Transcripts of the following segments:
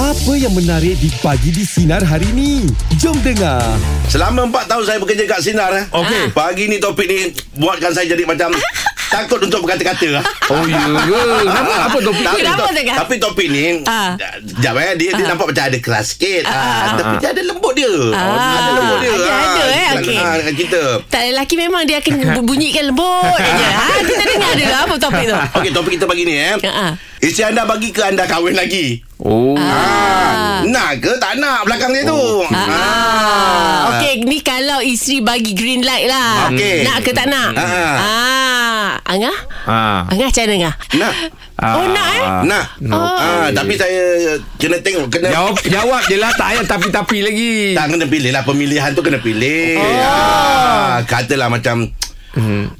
Apa yang menarik di pagi di sinar hari ni? Jom dengar. Selama 4 tahun saya bekerja kat Sinar eh. Okey. Pagi ni topik ni buatkan saya jadi macam takut untuk berkata-kata. Oh ya ke? Kenapa? Apa topik Tapi, dia? Kenapa to- tapi topik ni Ah. Sekejap eh Dia, dia nampak macam ada keras sikit ah, Tapi dia ada lembut dia Ah. Ada lembut dia Ada- ada, eh? dengan- Okey. ah, Dengan kita Tak lelaki memang dia akan bunyikan lembut je. Ha, kita dengar dulu apa topik tu. Okey topik kita pagi ni eh. Isteri anda bagi ke anda kahwin lagi Oh. ah. Nak ke tak nak belakang dia tu Ah. Okey, ni kalau isteri bagi green light lah. Okey. Nak ke tak nak? Ah. Ah. Angah? Ha. Angah macam mana Angah? Nak Oh, nak eh? Nak ah, Tapi saya Kena tengok Kena Jawab jawab je lah Tak payah tapi-tapi lagi Tak kena pilih lah Pemilihan tu kena pilih Oh. ah, Katalah macam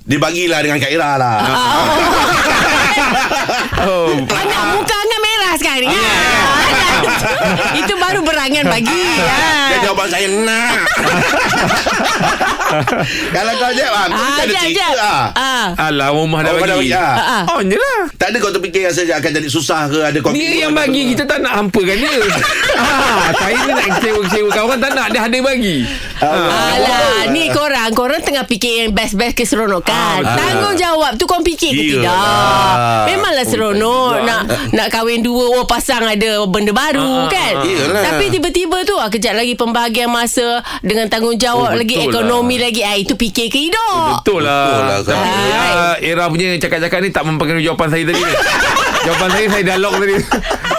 Dia bagilah dengan Kak Ira lah Oh. Anak muka Angah merah sekarang ni. Ya, Ah. Itu baru berangan bagi. Dan Ha. jawapan saya nak Kalau kau jawab ah, Kau Ah, tak ada cerita ah. Ah. Alah rumah dah Oh, dah bagi bagi, ah. Ah, ah. On je lah Tak ada kau terfikir Rasa akan jadi susah ke Ada kau Dia yang bagi Kita tak nak hampakan dia ha, Saya ni nak kecewa-kecewakan Orang tak nak Dia ada bagi. Alah, ni korang Korang tengah fikir yang best-best keseronokan Ah. Tanggungjawab tu korang fikir ke tidak Memanglah Oh, seronok tak Nak nak kahwin dua Oh pasang ada benda baru Ah, kan? Iyalah. Tapi tiba-tiba tu ah, Kejap lagi pembahagian masa Dengan tanggungjawab Oh, lagi betul Ekonomi lagi ah, Itu fikir ke hidup Betul lah. Betul lah, Tapi Hai. ya, Era punya cakap-cakap ni Tak mempengaruhi jawapan saya tadi ni. Jawapan saya Saya lock tadi.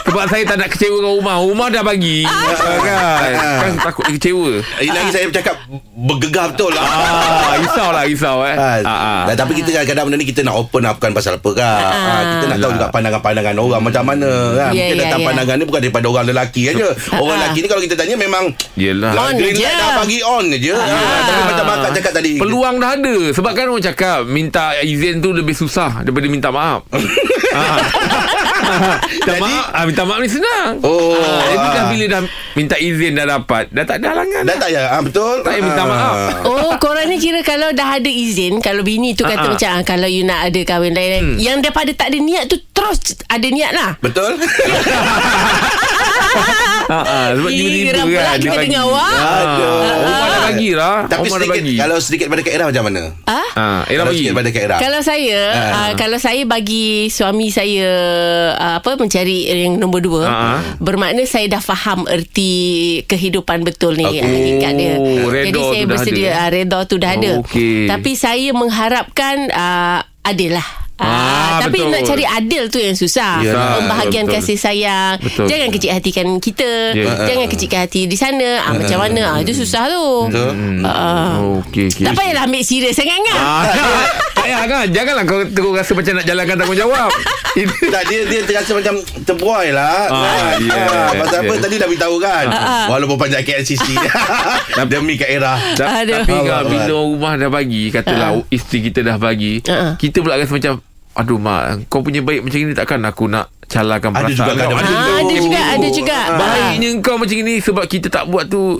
Sebab saya tak nak kecewakan rumah Rumah dah bagi. Kan? Kan takut dia kecewa. Ini lagi saya bercakap Bergegar betul lah. Ah, risau lah risau eh. Ah, Ah, ah. Tapi kita kadang-kadang benda ni kita nak open up bukan pasal apa kan. Ah, kita nak tahu juga pandangan-pandangan orang macam mana kan. Ya, Mungkin ya, datang ya. pandangan ni bukan daripada orang lelaki aja. Orang Ah. lelaki ni kalau kita tanya memang Yelah. lah, On green je. light dah bagi on je. Ah. Tapi macam Bakar cakap tadi. Peluang dah ada Sebab kan orang cakap Minta izin tu lebih susah Daripada minta maaf ah. Minta Jadi- maaf ah, Minta maaf ni senang Oh, ah, Jadi ah. dah bila dah Minta izin dah dapat Dah tak ada halangan Dah tak ya? Ah, betul? Tak payah minta maaf. Oh korang ni kira Kalau dah ada izin Kalau bini tu kata Ah, ah. macam ah, Kalau you nak ada kahwin lain Hmm. Yang daripada tak ada niat tu Terus ada niat lah Betul? Ah, ah, Sebab tiba-tiba kan kita dia bagi. dengar, awak. Aduh. Ah, Rumah dah bagi lah Tapi dah sedikit bagi Kalau sedikit pada Kak Ira macam mana? Ah? ah, Era Kalau bagi sikit pada Kak Ira Kalau saya Ah. uh, Kalau saya bagi Suami saya uh, Apa Mencari yang nombor dua Ah, ah. Bermakna saya dah faham Erti Kehidupan betul ni Okey. Hakikat dia Oh, redha Jadi saya bersedia ada. uh, Redha tu dah ada Okey. Tapi saya mengharapkan uh, Adil lah Ah, Ah, tapi betul. nak cari adil tu yang susah. Yalah, Pembahagian betul, kasih sayang. Betul. Jangan kecil hatikan kita. Ya. Jangan kecilkan hati di sana. Ah, macam mana? Ah, itu susah tu. Betul. Ah. Okey okey. Tak payahlah ambil serius sangat kan? Ah, tak payah kan Janganlah kau terus rasa macam nak jalankan tanggungjawab tak, dia dia terasa macam terbuai lah. Ah, yeah, Ah, pasal apa yeah. tadi dah beritahu kan. Walaupun panjat KLCC. Demi Kak Aduh. Tapi kan bila rumah dah bagi Katalah isteri kita dah bagi. Kita pula rasa macam Aduh mak Kau punya baik macam ni Takkan aku nak Calahkan Ada perasaan juga kau. kadang- Ah, ada juga, ada juga. Baiknya kau macam ni Sebab kita tak buat tu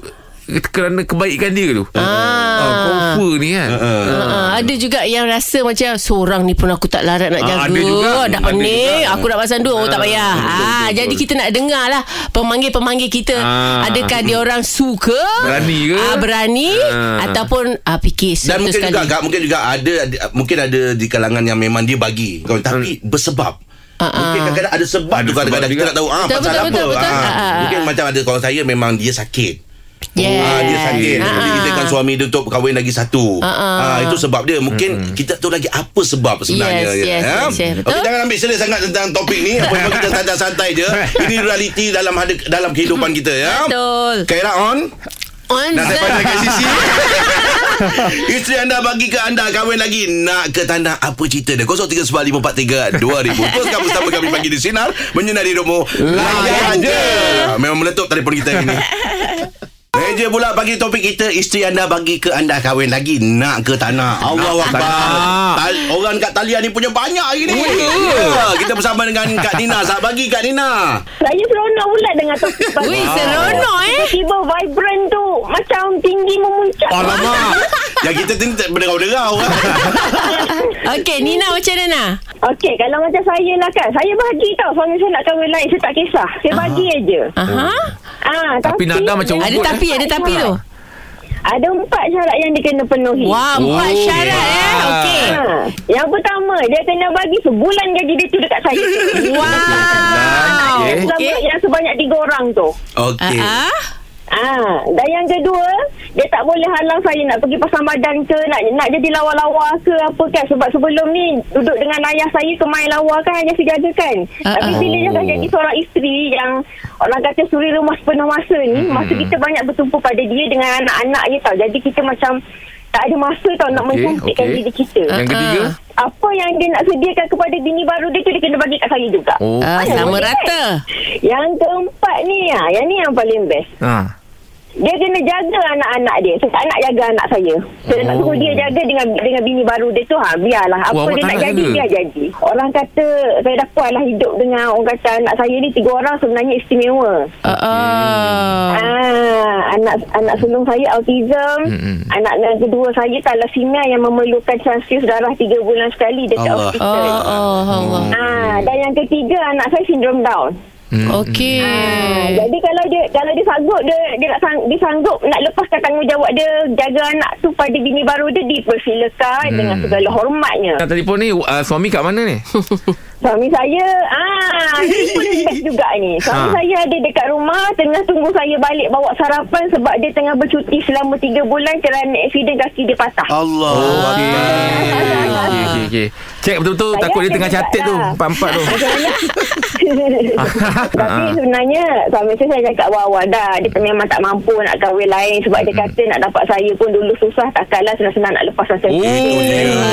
Kerana kebaikan dia tu ah. Kau over ni kan Uh, ada juga yang rasa macam seorang ni pun aku tak larat nak Ah, jaga. ada juga. Dah Ada pening. juga. Aku nak pasang dua. Oh, tak Ah, payah. betul, ah, betul, jadi betul. kita nak dengar lah pemanggil-pemanggil kita. Ah. Adakah dia orang suka? Berani ke? Ah, berani Ah. ataupun ah, fikir Dan mungkin sekali. juga Kak, mungkin juga ada ada- mungkin ada di kalangan yang memang dia bagi. Kau tapi bersebab. Mungkin kadang-kadang ada sebab Ada tu kadang-kadang sebab kita juga. nak tahu ah Betul, pasal betul, apa. betul, betul. Ah, Ah, ah, mungkin ah. macam ada kalau saya memang dia sakit. Yes. Ah, dia sakit. Ah, Jadi ah. kita kan suami dia untuk kahwin lagi satu. Ah, ah. Ah, itu sebab dia. Mungkin kita tahu lagi apa sebab sebenarnya. Yes, ya. yes, Ya? yes, yes. Betul. Okey, jangan ambil serius sangat tentang topik ni. Apa-apa kita santai-santai je. Ini realiti dalam dalam kehidupan kita ya. Betul. Kaira on. On Dah sampai dekat sisi Isteri anda bagi ke anda Kahwin lagi Nak ke tak nak Apa cerita dia 0395432000 Teruskan bersama kami Pagi di Sinar Menyinari hidupmu Layan je Memang meletup telefon kita ini Meja pula bagi topik kita Isteri anda bagi ke anda kahwin lagi Nak ke tak nak Allah tak Akbar. Tal- Orang kat talian ni punya banyak hari ni Oh, ya. ya, Kita bersama dengan Kak Nina Sat bagi Kak Nina Saya seronok pula dengan topik. Wih, seronok eh. Tiba-tiba vibrant tu macam tinggi memuncak. Alamak Yang kita ni tak berderau-derau kan? Okey, Nina macam mana? Okey, kalau macam saya lah kan. Saya bagi tau suami saya nak kahwin lain. Saya tak kisah. Saya bagi aja. Aha. Ah, Tapi nada macam Ada Ugut, tapi, ada tapi tu. Ada empat syarat yang dia kena penuhi. Wah, empat Oh, syarat ya. eh. Okey. Ha, yang pertama, dia kena bagi sebulan gaji dia tu dekat saya. Wow. Okey. Sama Okey. yang sebanyak tiga orang tu. Okey. Ah, ah. Ah, dan yang kedua, dia tak boleh halang saya nak pergi pasang badan ke, nak nak jadi lawa-lawa ke apa kan. Sebab sebelum ni duduk dengan ayah saya kemai lawa kan, hanya sejaga kan. Ah, Tapi ah. bila dia dah jadi seorang isteri yang orang kata suri rumah sepenuh masa ni, masa kita banyak bertumpu pada dia dengan anak-anak je tau. Jadi kita macam tak ada masa tau nak Okey, mencantikkan okey. diri kita. Yang ketiga Apa yang dia nak sediakan kepada bini baru dia tu dia kena bagi kat saya juga. Oh Ah, sama rata. Yang keempat ni ah, yang ni yang paling best. ha. Dia kena jaga anak-anak dia. Saya tak nak jaga anak saya. Saya nak suruh dia jaga dengan dengan bini baru dia tu. Ha, biarlah. Apa Oh, awak dia nak jadi, biar jadi. Orang kata, saya dah puas lah hidup dengan orang kata anak saya ni tiga orang sebenarnya istimewa. Ah, ah. Ah, anak anak sulung saya autism. Mm-mm. Anak yang kedua saya thalassemia yang memerlukan transfus darah tiga bulan sekali dekat Allah. hospital. Oh, oh, Allah. Ah, dan yang ketiga anak saya sindrom Down. Okey. Ah, jadi kalau dia kalau dia sanggup dia dia nak sang, dia sanggup nak lepaskan tanggungjawab dia jaga anak tu pada bini baru dia dipersilakan hmm. dengan segala hormatnya. Kat telefon ni uh, Suami kat mana ni Suami saya ah ni pun best juga ni. Suami Ha. saya ada dekat rumah tengah tunggu saya balik bawa sarapan sebab dia tengah bercuti selama 3 bulan kerana accident kaki dia patah. Allah. Okey Okey okey okey Cek betul-betul Saya Takut dia tengah catat tu lah. Empat-empat tu? Tapi Ah. sebenarnya Suami saya saya cakap Wah-wah dah Dia memang tak mampu Nak kahwin lain Sebab dia kata Nak dapat saya pun Dulu susah Takkanlah senang-senang Nak lepas macam Oh tu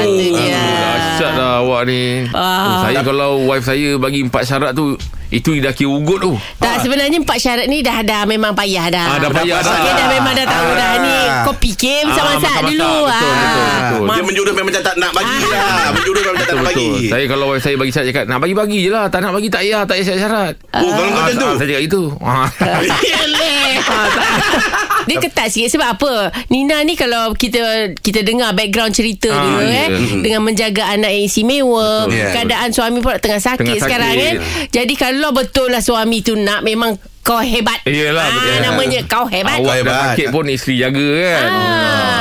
Itu dia. Dahsyat dah awak ni Ah. oh, Saya kalau wife saya Bagi empat syarat tu Itu dah kira ugut tu Tak sebenarnya empat syarat ni dah dah memang payah dah. Ah, dah payah dah. Okey dah memang dah tahu Ah. dah ni. Kau fikir Ah, masak-masak masak-masak. dulu. Betul, ah. betul, betul. Dia menjurus memang macam tak nak bagi Ah. lah. Menjurus memang macam tak nak bagi. Betul Saya kalau wife saya bagi syarat Cakap nak bagi-bagi je lah Tak nak bagi tak payah Tak payah syarat-syarat Oh, kalau kau macam tu. Saya cakap itu Ah. Dia ketat sikit sebab apa? Nina ni kalau kita kita dengar background cerita Ah, dia ya. eh dengan menjaga anak yang istimewa, Betul. Ya. keadaan suami pula tengah sakit, Tengah sakit. sekarang kan. Jadi kalau betul lah suami tu nak memang kau hebat. Yelah, ah, betul. namanya kau hebat. Awak Hebat. sakit pun Isteri jaga kan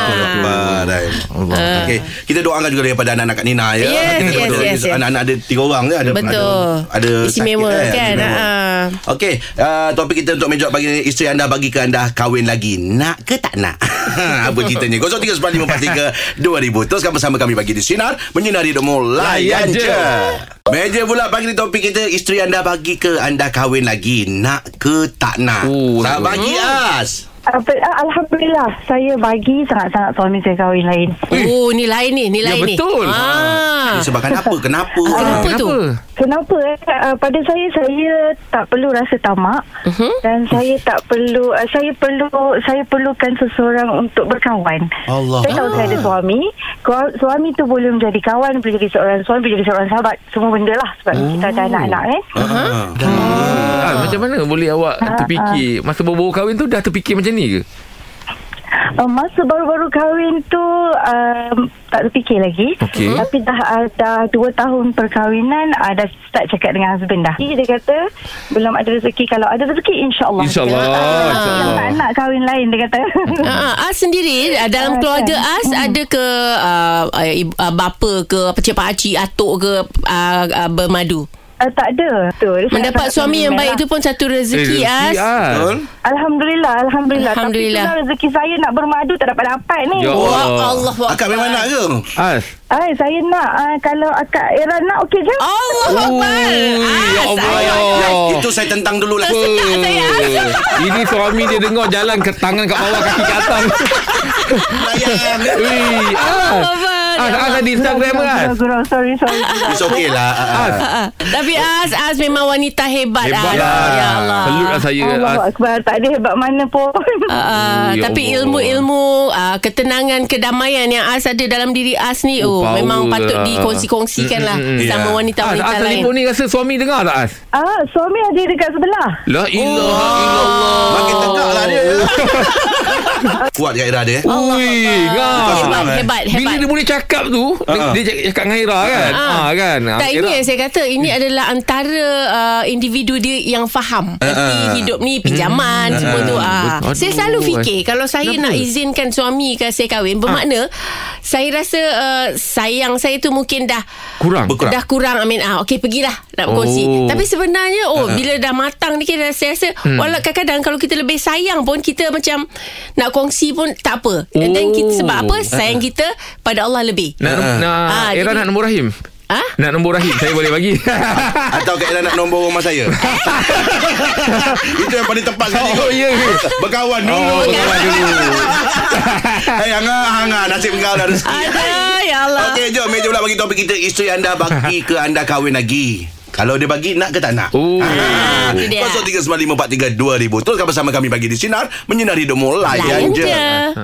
Allah. Dan. Allah. Okey, kita doakan juga daripada anak-anak Kak Nina ya. Yes, Kita yes, yes, yes. Anak-anak ada tiga orang je ada Betul. ada, ada Istimewa sakit, eh, kan, istimewa. ah. Okey, uh, topik kita untuk meja bagi isteri anda bagi ke anda kahwin lagi. Nak ke tak nak? Apa ceritanya? 0395432000. Teruskan bersama kami bagi di sinar menyinari hidupmu layan je. Meja pula pagi ni topik kita isteri anda bagi ke anda kahwin lagi. Nak ke tak nak? Oh, nak- bagi as. Apa, ah, Alhamdulillah Saya bagi sangat-sangat suami saya kahwin lain Oh, ni lain ni, ni Ya, lain ni. betul. Ah. Disebabkan apa? Kenapa? Kenapa tu? Kenapa eh? Uh, pada saya Saya tak perlu rasa tamak Mhm. Dan saya tak perlu uh, Saya perlu Saya perlukan seseorang Untuk berkawan Allah. Saya tahu saya ada suami Suami tu boleh menjadi kawan Boleh jadi seorang suami Boleh jadi seorang sahabat Semua benda lah Sebab kita ada anak-anak eh Ah. Ah, macam mana boleh awak terfikir Masa baru-baru kahwin tu Dah terfikir macam ni ke Uh, masa baru-baru kahwin tu um, tak terfikir lagi. Okey. Tapi dah uh, dah dua tahun perkahwinan uh, dah start cakap dengan husband dah. Dia kata belum ada rezeki. Kalau ada rezeki insyaAllah. InsyaAllah, kata, insyaAllah. Tak nak kahwin lain dia kata. Ah, As sendiri ah, dalam Ah, keluarga kan. As ada ke uh, uh, bapa ke pakcik pakcik atuk ke uh, uh, bermadu? Uh, tak ada. Betul. Mendapat Sangat-sangat suami yang baik lah. tu pun satu rezeki, As. Betul? Alhamdulillah, Alhamdulillah. Alhamdulillah. Tapi itulah rezeki saya nak bermadu tak dapat-dapat ni. Ya Wah, Allah. Allah Akak memang nak ke? As Ay, saya nak uh, kalau akak Era nak okey je. Allah Akbar. Ya Allah ayah. Itu saya tentang dulu lah. Tersedak saya. Ini suami dia dengar jalan ke tangan kat bawah kaki ke atas. Layan. Wih, Allah ah. As, As ada Instagram kan? Gurau, sorry, sorry. It's okay lah Ah, ah. As. Ah, Tapi Az Az memang wanita hebat Hebat Az. lah. Ya Allah Salute lah saya Allah As. Akbar. Tak ada hebat mana pun. Uh, Oh, ya tapi Allah. ilmu-ilmu uh, ketenangan kedamaian yang As ada dalam diri As ni oh, Oh, memang patut lah. dikongsi-kongsikan lah sama. As, wanita-wanita As lain. telefon ni rasa suami dengar tak As? Ah, suami ada dekat sebelah. La ilaha illallah. Makin tegak lah dia Kuat kat Ira dia eh? Allah Ui, Allah. Hebat, hebat, Bila dia boleh cakap tu Ah. dia, dia cakap- cakap dengan Ira kan Ah. ah. kan Tak ini yang saya kata Ini adalah antara uh, Individu dia yang faham Erti ah. hidup ni Pinjaman Semua tu ah. Betul. Saya selalu Aduh, fikir Kalau saya Kenapa? nak izinkan Suami ke saya kahwin Bermakna Saya rasa uh, Sayang saya tu mungkin dah kurang Berkurang. Dah kurang Amin ah, Okey pergilah Nak berkongsi. Oh. Tapi sebenarnya Oh bila dah matang ni kita, Saya rasa hmm. Walau kadang-kadang Kalau kita lebih sayang pun Kita macam Nak kongsi pun Tak apa. And then kita, Oh. Sebab apa? Sayang kita Pada Allah lebih. Nak, nak Ah, Ira jadi- nak nombor rahim? Ah? nak nombor rahim saya boleh bagi. Atau Kak Ira nak nombor rumah saya? Itu yang paling tepat sekali. Oh kot. ya ke? Berkawan dulu. Oh, berkawan dulu. Hei hanga-hanga Nasib kau dah rezeki. Ada Ya Allah. Okey jom Meja pula bagi topik kita. Isteri anda bagi ke anda kahwin lagi kalau dia bagi nak ke tak nak? Oh. Ah, itu dia. 0395432000 Teruskan bersama kami bagi di Sinar Menyinari hidupmu Layan je.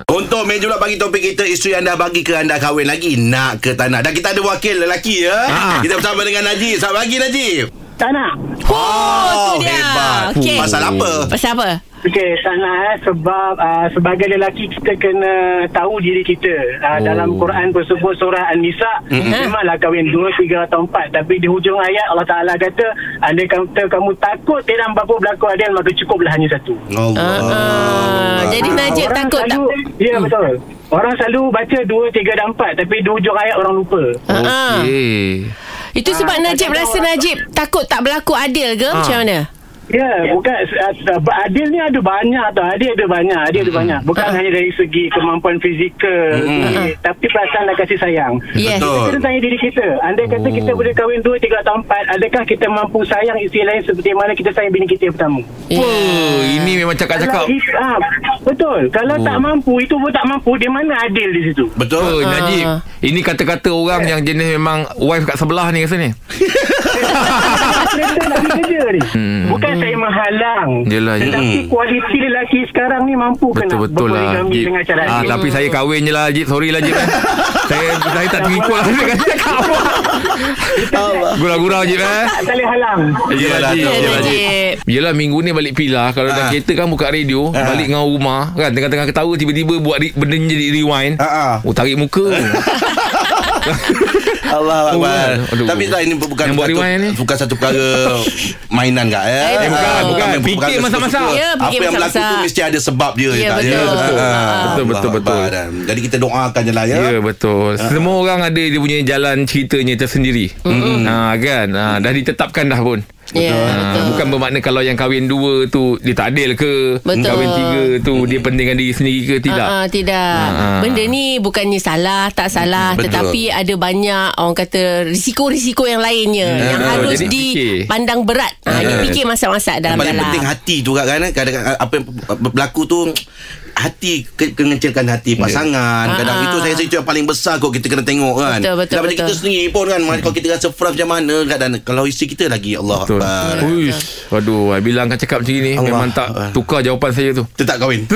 Untuk meja pula bagi topik kita Isteri anda bagi ke anda kahwin lagi Nak ke tak nak Dan kita ada wakil lelaki ya Ah. Kita bersama dengan Najib Selamat pagi Najib Tak nak. Oh, tu dia. hebat Okey. Pasal apa? Pasal apa? Okey, tak nak eh, sebab uh, sebagai lelaki kita kena tahu diri kita. Uh, oh. Dalam Quran pun sebut surah An-Nisa, mm-hmm. memanglah kahwin 2, 3 atau 4. Tapi di hujung ayat Allah Ta'ala kata, andai kata kamu takut tidak mampu berlaku adil, maka cukuplah hanya satu. Allah Ah, jadi Najib Orang takut tak? selalu, Ya, betul. Orang selalu baca 2, 3 dan 4, tapi di hujung ayat orang lupa. Okey. Itu sebab Ah, Najib rasa orang- Najib takut tak berlaku adil ke? Macam mana? Ya, bukan uh, adil ni ada banyak tau. Adil ada banyak, adil ada banyak. Bukan hanya dari segi kemampuan fizikal, eh, tapi perasaan dan kasih sayang. Yes. Betul. Kita kena tanya diri kita. Andai kata kita boleh kahwin 2, 3 atau 4, adakah kita mampu sayang isteri lain seperti mana kita sayang bini kita yang pertama? Apa? Ini memang cakap-cakap. Kalau, ah, betul. Kalau tak mampu, itu pun tak mampu, di mana adil di situ? Betul Oh, Ah. Najib. Ini kata-kata orang yang jenis memang wife kat sebelah ni rasanya. Kereta nak pergi kerja ni. Hmm. Bukan saya menghalang. Yelah. Tetapi kualiti lelaki sekarang ni mampu ke nak Betul-betul lah Jip. dengan cara ah. Tapi saya kahwin je lah Jip Sorry lah Jip eh. saya, saya tak terikut lah Saya kata apa Gurau-gurau Jip eh Tak boleh halang. Yelah Jip Ya, Yelah minggu ni balik pilah Kalau dah Ah. kereta kan buka radio Ah. Balik dengan rumah Kan tengah-tengah ketawa Tiba-tiba buat benda ni jadi rewind ah. Oh tarik muka Allah Oh, Akbar aduh. Tapi tak ini bukan Yang buat satu, ni? Bukan satu perkara Mainan kak eh? Eh, bukan, Ah, bukan. yang Fikir perkara masa-masa. Ya, Apa fikir yang berlaku tu. Mesti ada sebab dia Ya, tak, betul. Ah, Betul. ah. Betul, betul, Allah betul. Dan Jadi kita doakan je lah ya Ya betul Semua orang ada Dia punya jalan ceritanya tersendiri ha, Kan ha, Dah ditetapkan dah pun Ya, Ha, betul. bukan bermakna kalau yang kahwin dua tu dia tak adil ke Betul. kahwin tiga tu dia pentingkan diri sendiri ke tidak ah, tidak. Ah. Benda ni bukannya salah, tak salah, Betul. tetapi ada banyak orang kata risiko-risiko yang lainnya Hmm. yang harus jadi fikir. dipandang berat. Ah, dipikir masa-masa Yang paling dalam-dalam. penting hati tu kak kan Kadang-kadang apa yang berlaku tu Hati ke- Kengecilkan hati pasangan Ah, Kadang ah. itu saya rasa itu yang paling besar Kok kita kena tengok kan Betul, betul, Daripada betul. kita sendiri pun kan Kalau kita rasa frust macam mana kadang Kalau isteri kita lagi Allah Betul. Akbar Uish. Waduh, I bilang kan cakap macam ni Allah. memang tak tukar jawapan saya tu. Kita tak kahwin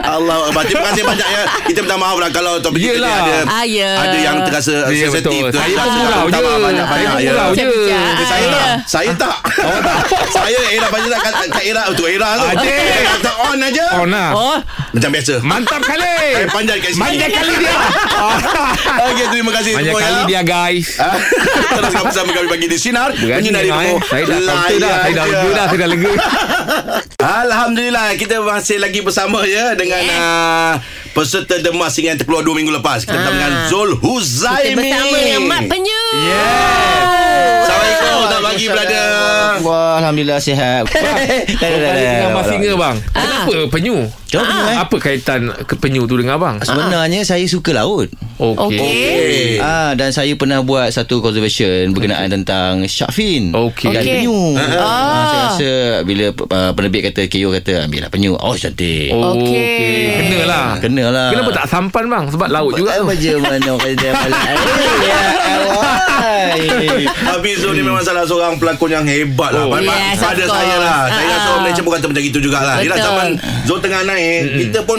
Allah Akbar Terima kasih banyak ya Kita minta maaf lah Kalau topik kita ada Ah, ya. Ada yang terasa Ya, sensitif betul. Saya pun minta gurau maaf je. Banyak-banyak Saya ya. pun. Eh, Ah, saya ya. tak Saya tak Saya Era banyak tak kat, Era tu Era tu Adik. Kata on aja Oh nah. Oh, Macam biasa Mantap kali. Eh, panjang kat sini. Panjang kali dia. Okey terima kasih Banyak kali ya. dia guys. Ah, Teruskan bersama kami Pagi di Sinar Menyinari rumah Saya dah. Saya dah lega dah. Saya dah lega. Alhamdulillah Kita masih lagi bersama ya Dengan uh, Peserta Demas yang terkeluar 2 minggu lepas Kita bersama Ah. dengan Zul kita Huzaimi bersama dengan Mak Penyu. Assalamualaikum Selamat pagi brother Alhamdulillah sihat. Dah, dah, dah, Balik dah, dengan Mas. Singa bang Kenapa penyu? Penyu, eh? Apa kaitan ke penyu tu dengan abang? Sebenarnya saya suka laut. Okey Okey. Ah dan saya pernah buat satu conservation berkenaan tentang shark fin. Okey. Dan Okey. penyu. Ah. Ah. saya rasa bila uh, penerbit kata KO kata ambillah penyu. Oh cantik. Okey. Okey Kena lah Kena lah. Kenapa tak sampan bang? Sebab laut juga Apa je mana orang kata malam. Ya Allah. Habis Zul ni memang salah seorang pelakon yang hebat lah. Oh. Pada Yes, pada course. saya lah. Saya Ah. rasa orang Malaysia pun kata macam itu jugalah. Yelah Betul. zaman Zul tengah naik, kita pun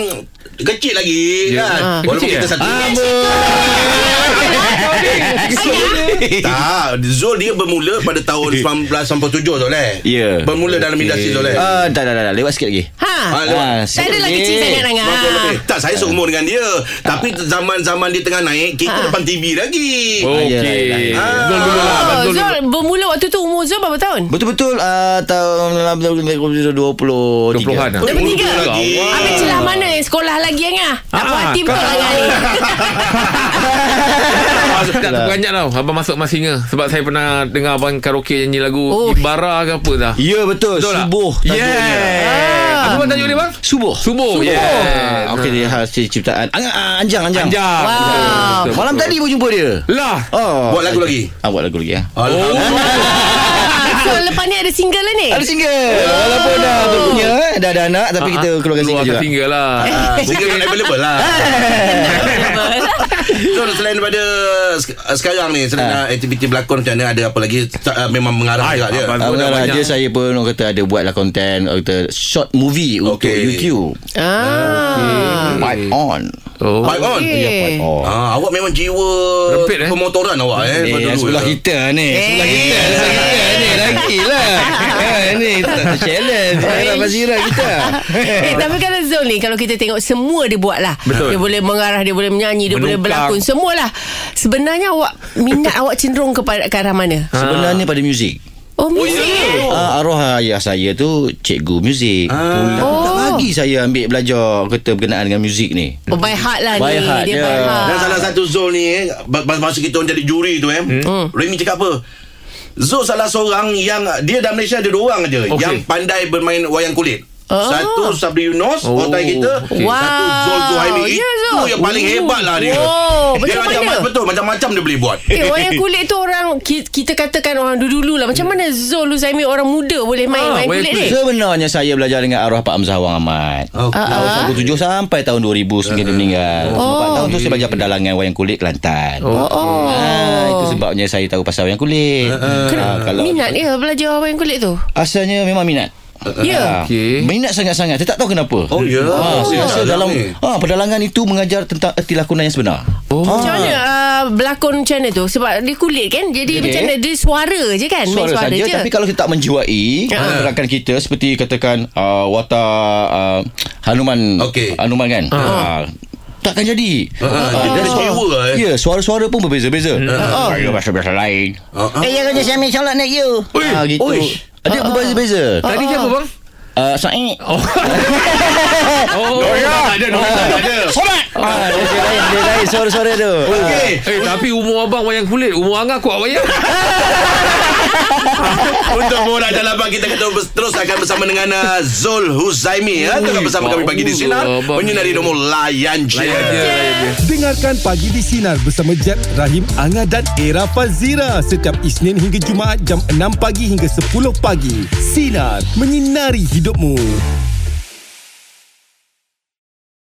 kecil lagi Ya. kan. Ah. Walaupun Kecil kita ya? satu. Eh, Tak, Zul dia bermula pada tahun 1997 Zul eh. Ya. Bermula dalam industri Zul eh. Ah, tak, tak, tak, tak. Lewat sikit lagi. Ha. Ah, lewat. Ah, Tak adalah sikit kecil lagi. sangat Angah. Berapa lebih? Tak, saya seumur dengan dia. Tapi zaman-zaman dia tengah naik, kita Ah. depan TV lagi. Okey Ah. Zul dulu lah bermula waktu tu umur Zul berapa tahun? Betul-betul uh, tahun 20 20-an lah. Dah bertiga. lagi. Habis celah mana yang sekolah lagi? Tak Ah, puas hati betul kau- Angah ni. Ah, Tak terperanjat tau Abang masuk Mas Singa Sebab saya pernah Dengar abang karaoke Nyanyi lagu Oh. Ibara ke apa dah Ya betul, Betul tak? Subuh tajuknya. Yeah Apa bang tajuk dia bang? Subuh. Subuh Yeah Ah, Okey dia hasil ciptaan ah, Anjang Anjang. Anjang Wow. Betul, betul, Malam betul. tadi pun jumpa dia. Lah Oh. Buat lagu lagi? Ah, buat lagu lagi ya. Alhamdulillah. So lepas ni ada single lah ni? Ada single. Walaupun dah berpunya eh, dah ada anak tapi kita keluarkan single juga. single lah Single kan available lah. So selain daripada sek- sekarang ni selain Ah. aktiviti berlakon macam mana ada apa lagi Tak, uh, memang mengarah juga dia. Ah, lah, banyak. dia saya pun orang kata ada buatlah konten orang kata short movie untuk Okey. YouTube. Ah. Pipe on. Oh Pipe on. Okey. Ya, pipe on. Ah, awak memang jiwa Rempit, eh? pemotoran awak eh. Eh, yang sebelah ya. kita ni Sebelah Eh. kita Sebelah kita ni Lagi lah Eh, Ni tak challenge Dalam Fazira kita eh, tapi kalau Zul ni Kalau kita tengok Semua dia buat lah Betul. Dia boleh mengarah Dia boleh menyanyi Dia boleh Menungkang. berlakon Semualah Sebenarnya awak Minat awak cenderung kepada Ke arah mana? Sebenarnya pada muzik Oh muzik eh? Ah, arwah ayah saya tu cikgu muzik. Ah. Tapi tak bagi saya ambil belajar kata berkenaan dengan muzik ni. Oh by heart lah By ni heart, Dia ya. by heart Dan salah satu Zul ni eh, Masa kita orang jadi juri tu eh Hmm. Remy cakap apa Zul salah seorang yang Dia dalam Malaysia ada dua orang aja Okey. Yang pandai bermain wayang kulit Oh. Satu Sabri Yunus Oh, Orang kita okey. Satu Zul Zuhaimi Itu Zul. yang paling hebat lah dia Wow, Dia macam macam mana? Betul macam-macam dia boleh buat Eh, wayang kulit tu orang ki- kita katakan orang dulu-dulu lah. Macam mana Zul Luzaimi orang muda boleh main Ah, wayang wayang kulit ni? Sebenarnya saya belajar dengan arwah Pak Amzah Wang Ahmad. Okey. Tahun 1997 sampai tahun 2000 sehingga dia meninggal. Oh. Empat tahun tu saya belajar pedalangan wayang kulit Kelantan. Oh. Oh. Ah, itu sebabnya saya tahu pasal wayang kulit. Ah, kalau Minat dia belajar wayang kulit tu? asalnya memang minat. Ya. Ah, Okey. Minat sangat-sangat. Saya tak tahu kenapa. Oh ya Ah, saya rasa Dalam dalam ni. ah, pedalangan itu mengajar tentang erti lakonan yang sebenar. Oh. Macam mana uh, berlakon macam mana tu? Sebab dia kulit kan? Jadi Okey. macam mana? Dia suara je kan? Main suara, saja je. tapi kalau kita tak menjiwai Ah. gerakan kita seperti katakan uh, watak uh, Hanuman Okey. Hanuman kan uh. Takkan jadi Ah, dia ada jiwa eh. Ya, suara-suara pun berbeza-beza. Oh. Ada bahasa-bahasa lain. Ah, ah. Eh, yang kerja saya solat naik you. Ah, gitu. Ada berbeza-beza. Tadi siapa bang? Uh, Said. Oh Oh tak ada Tak ada Solat. Ah, dia, lain, dia lain suara-suara tu. Okey Eh tapi umur abang wayang kulit Umur Angah kuat wayang Untuk borak dalam pagi kita kata terus akan bersama dengan uh, Zul Huzaimi ya. Tetap bersama kami pagi di sinar Abang. menyinari nombor layan je. Layan je layan je. Dengarkan Pagi di Sinar bersama Jeb, Rahim, Anga dan Era Fazira setiap Isnin hingga Jumaat jam 6 pagi hingga 10 pagi. Sinar, menyinari Hidupmu.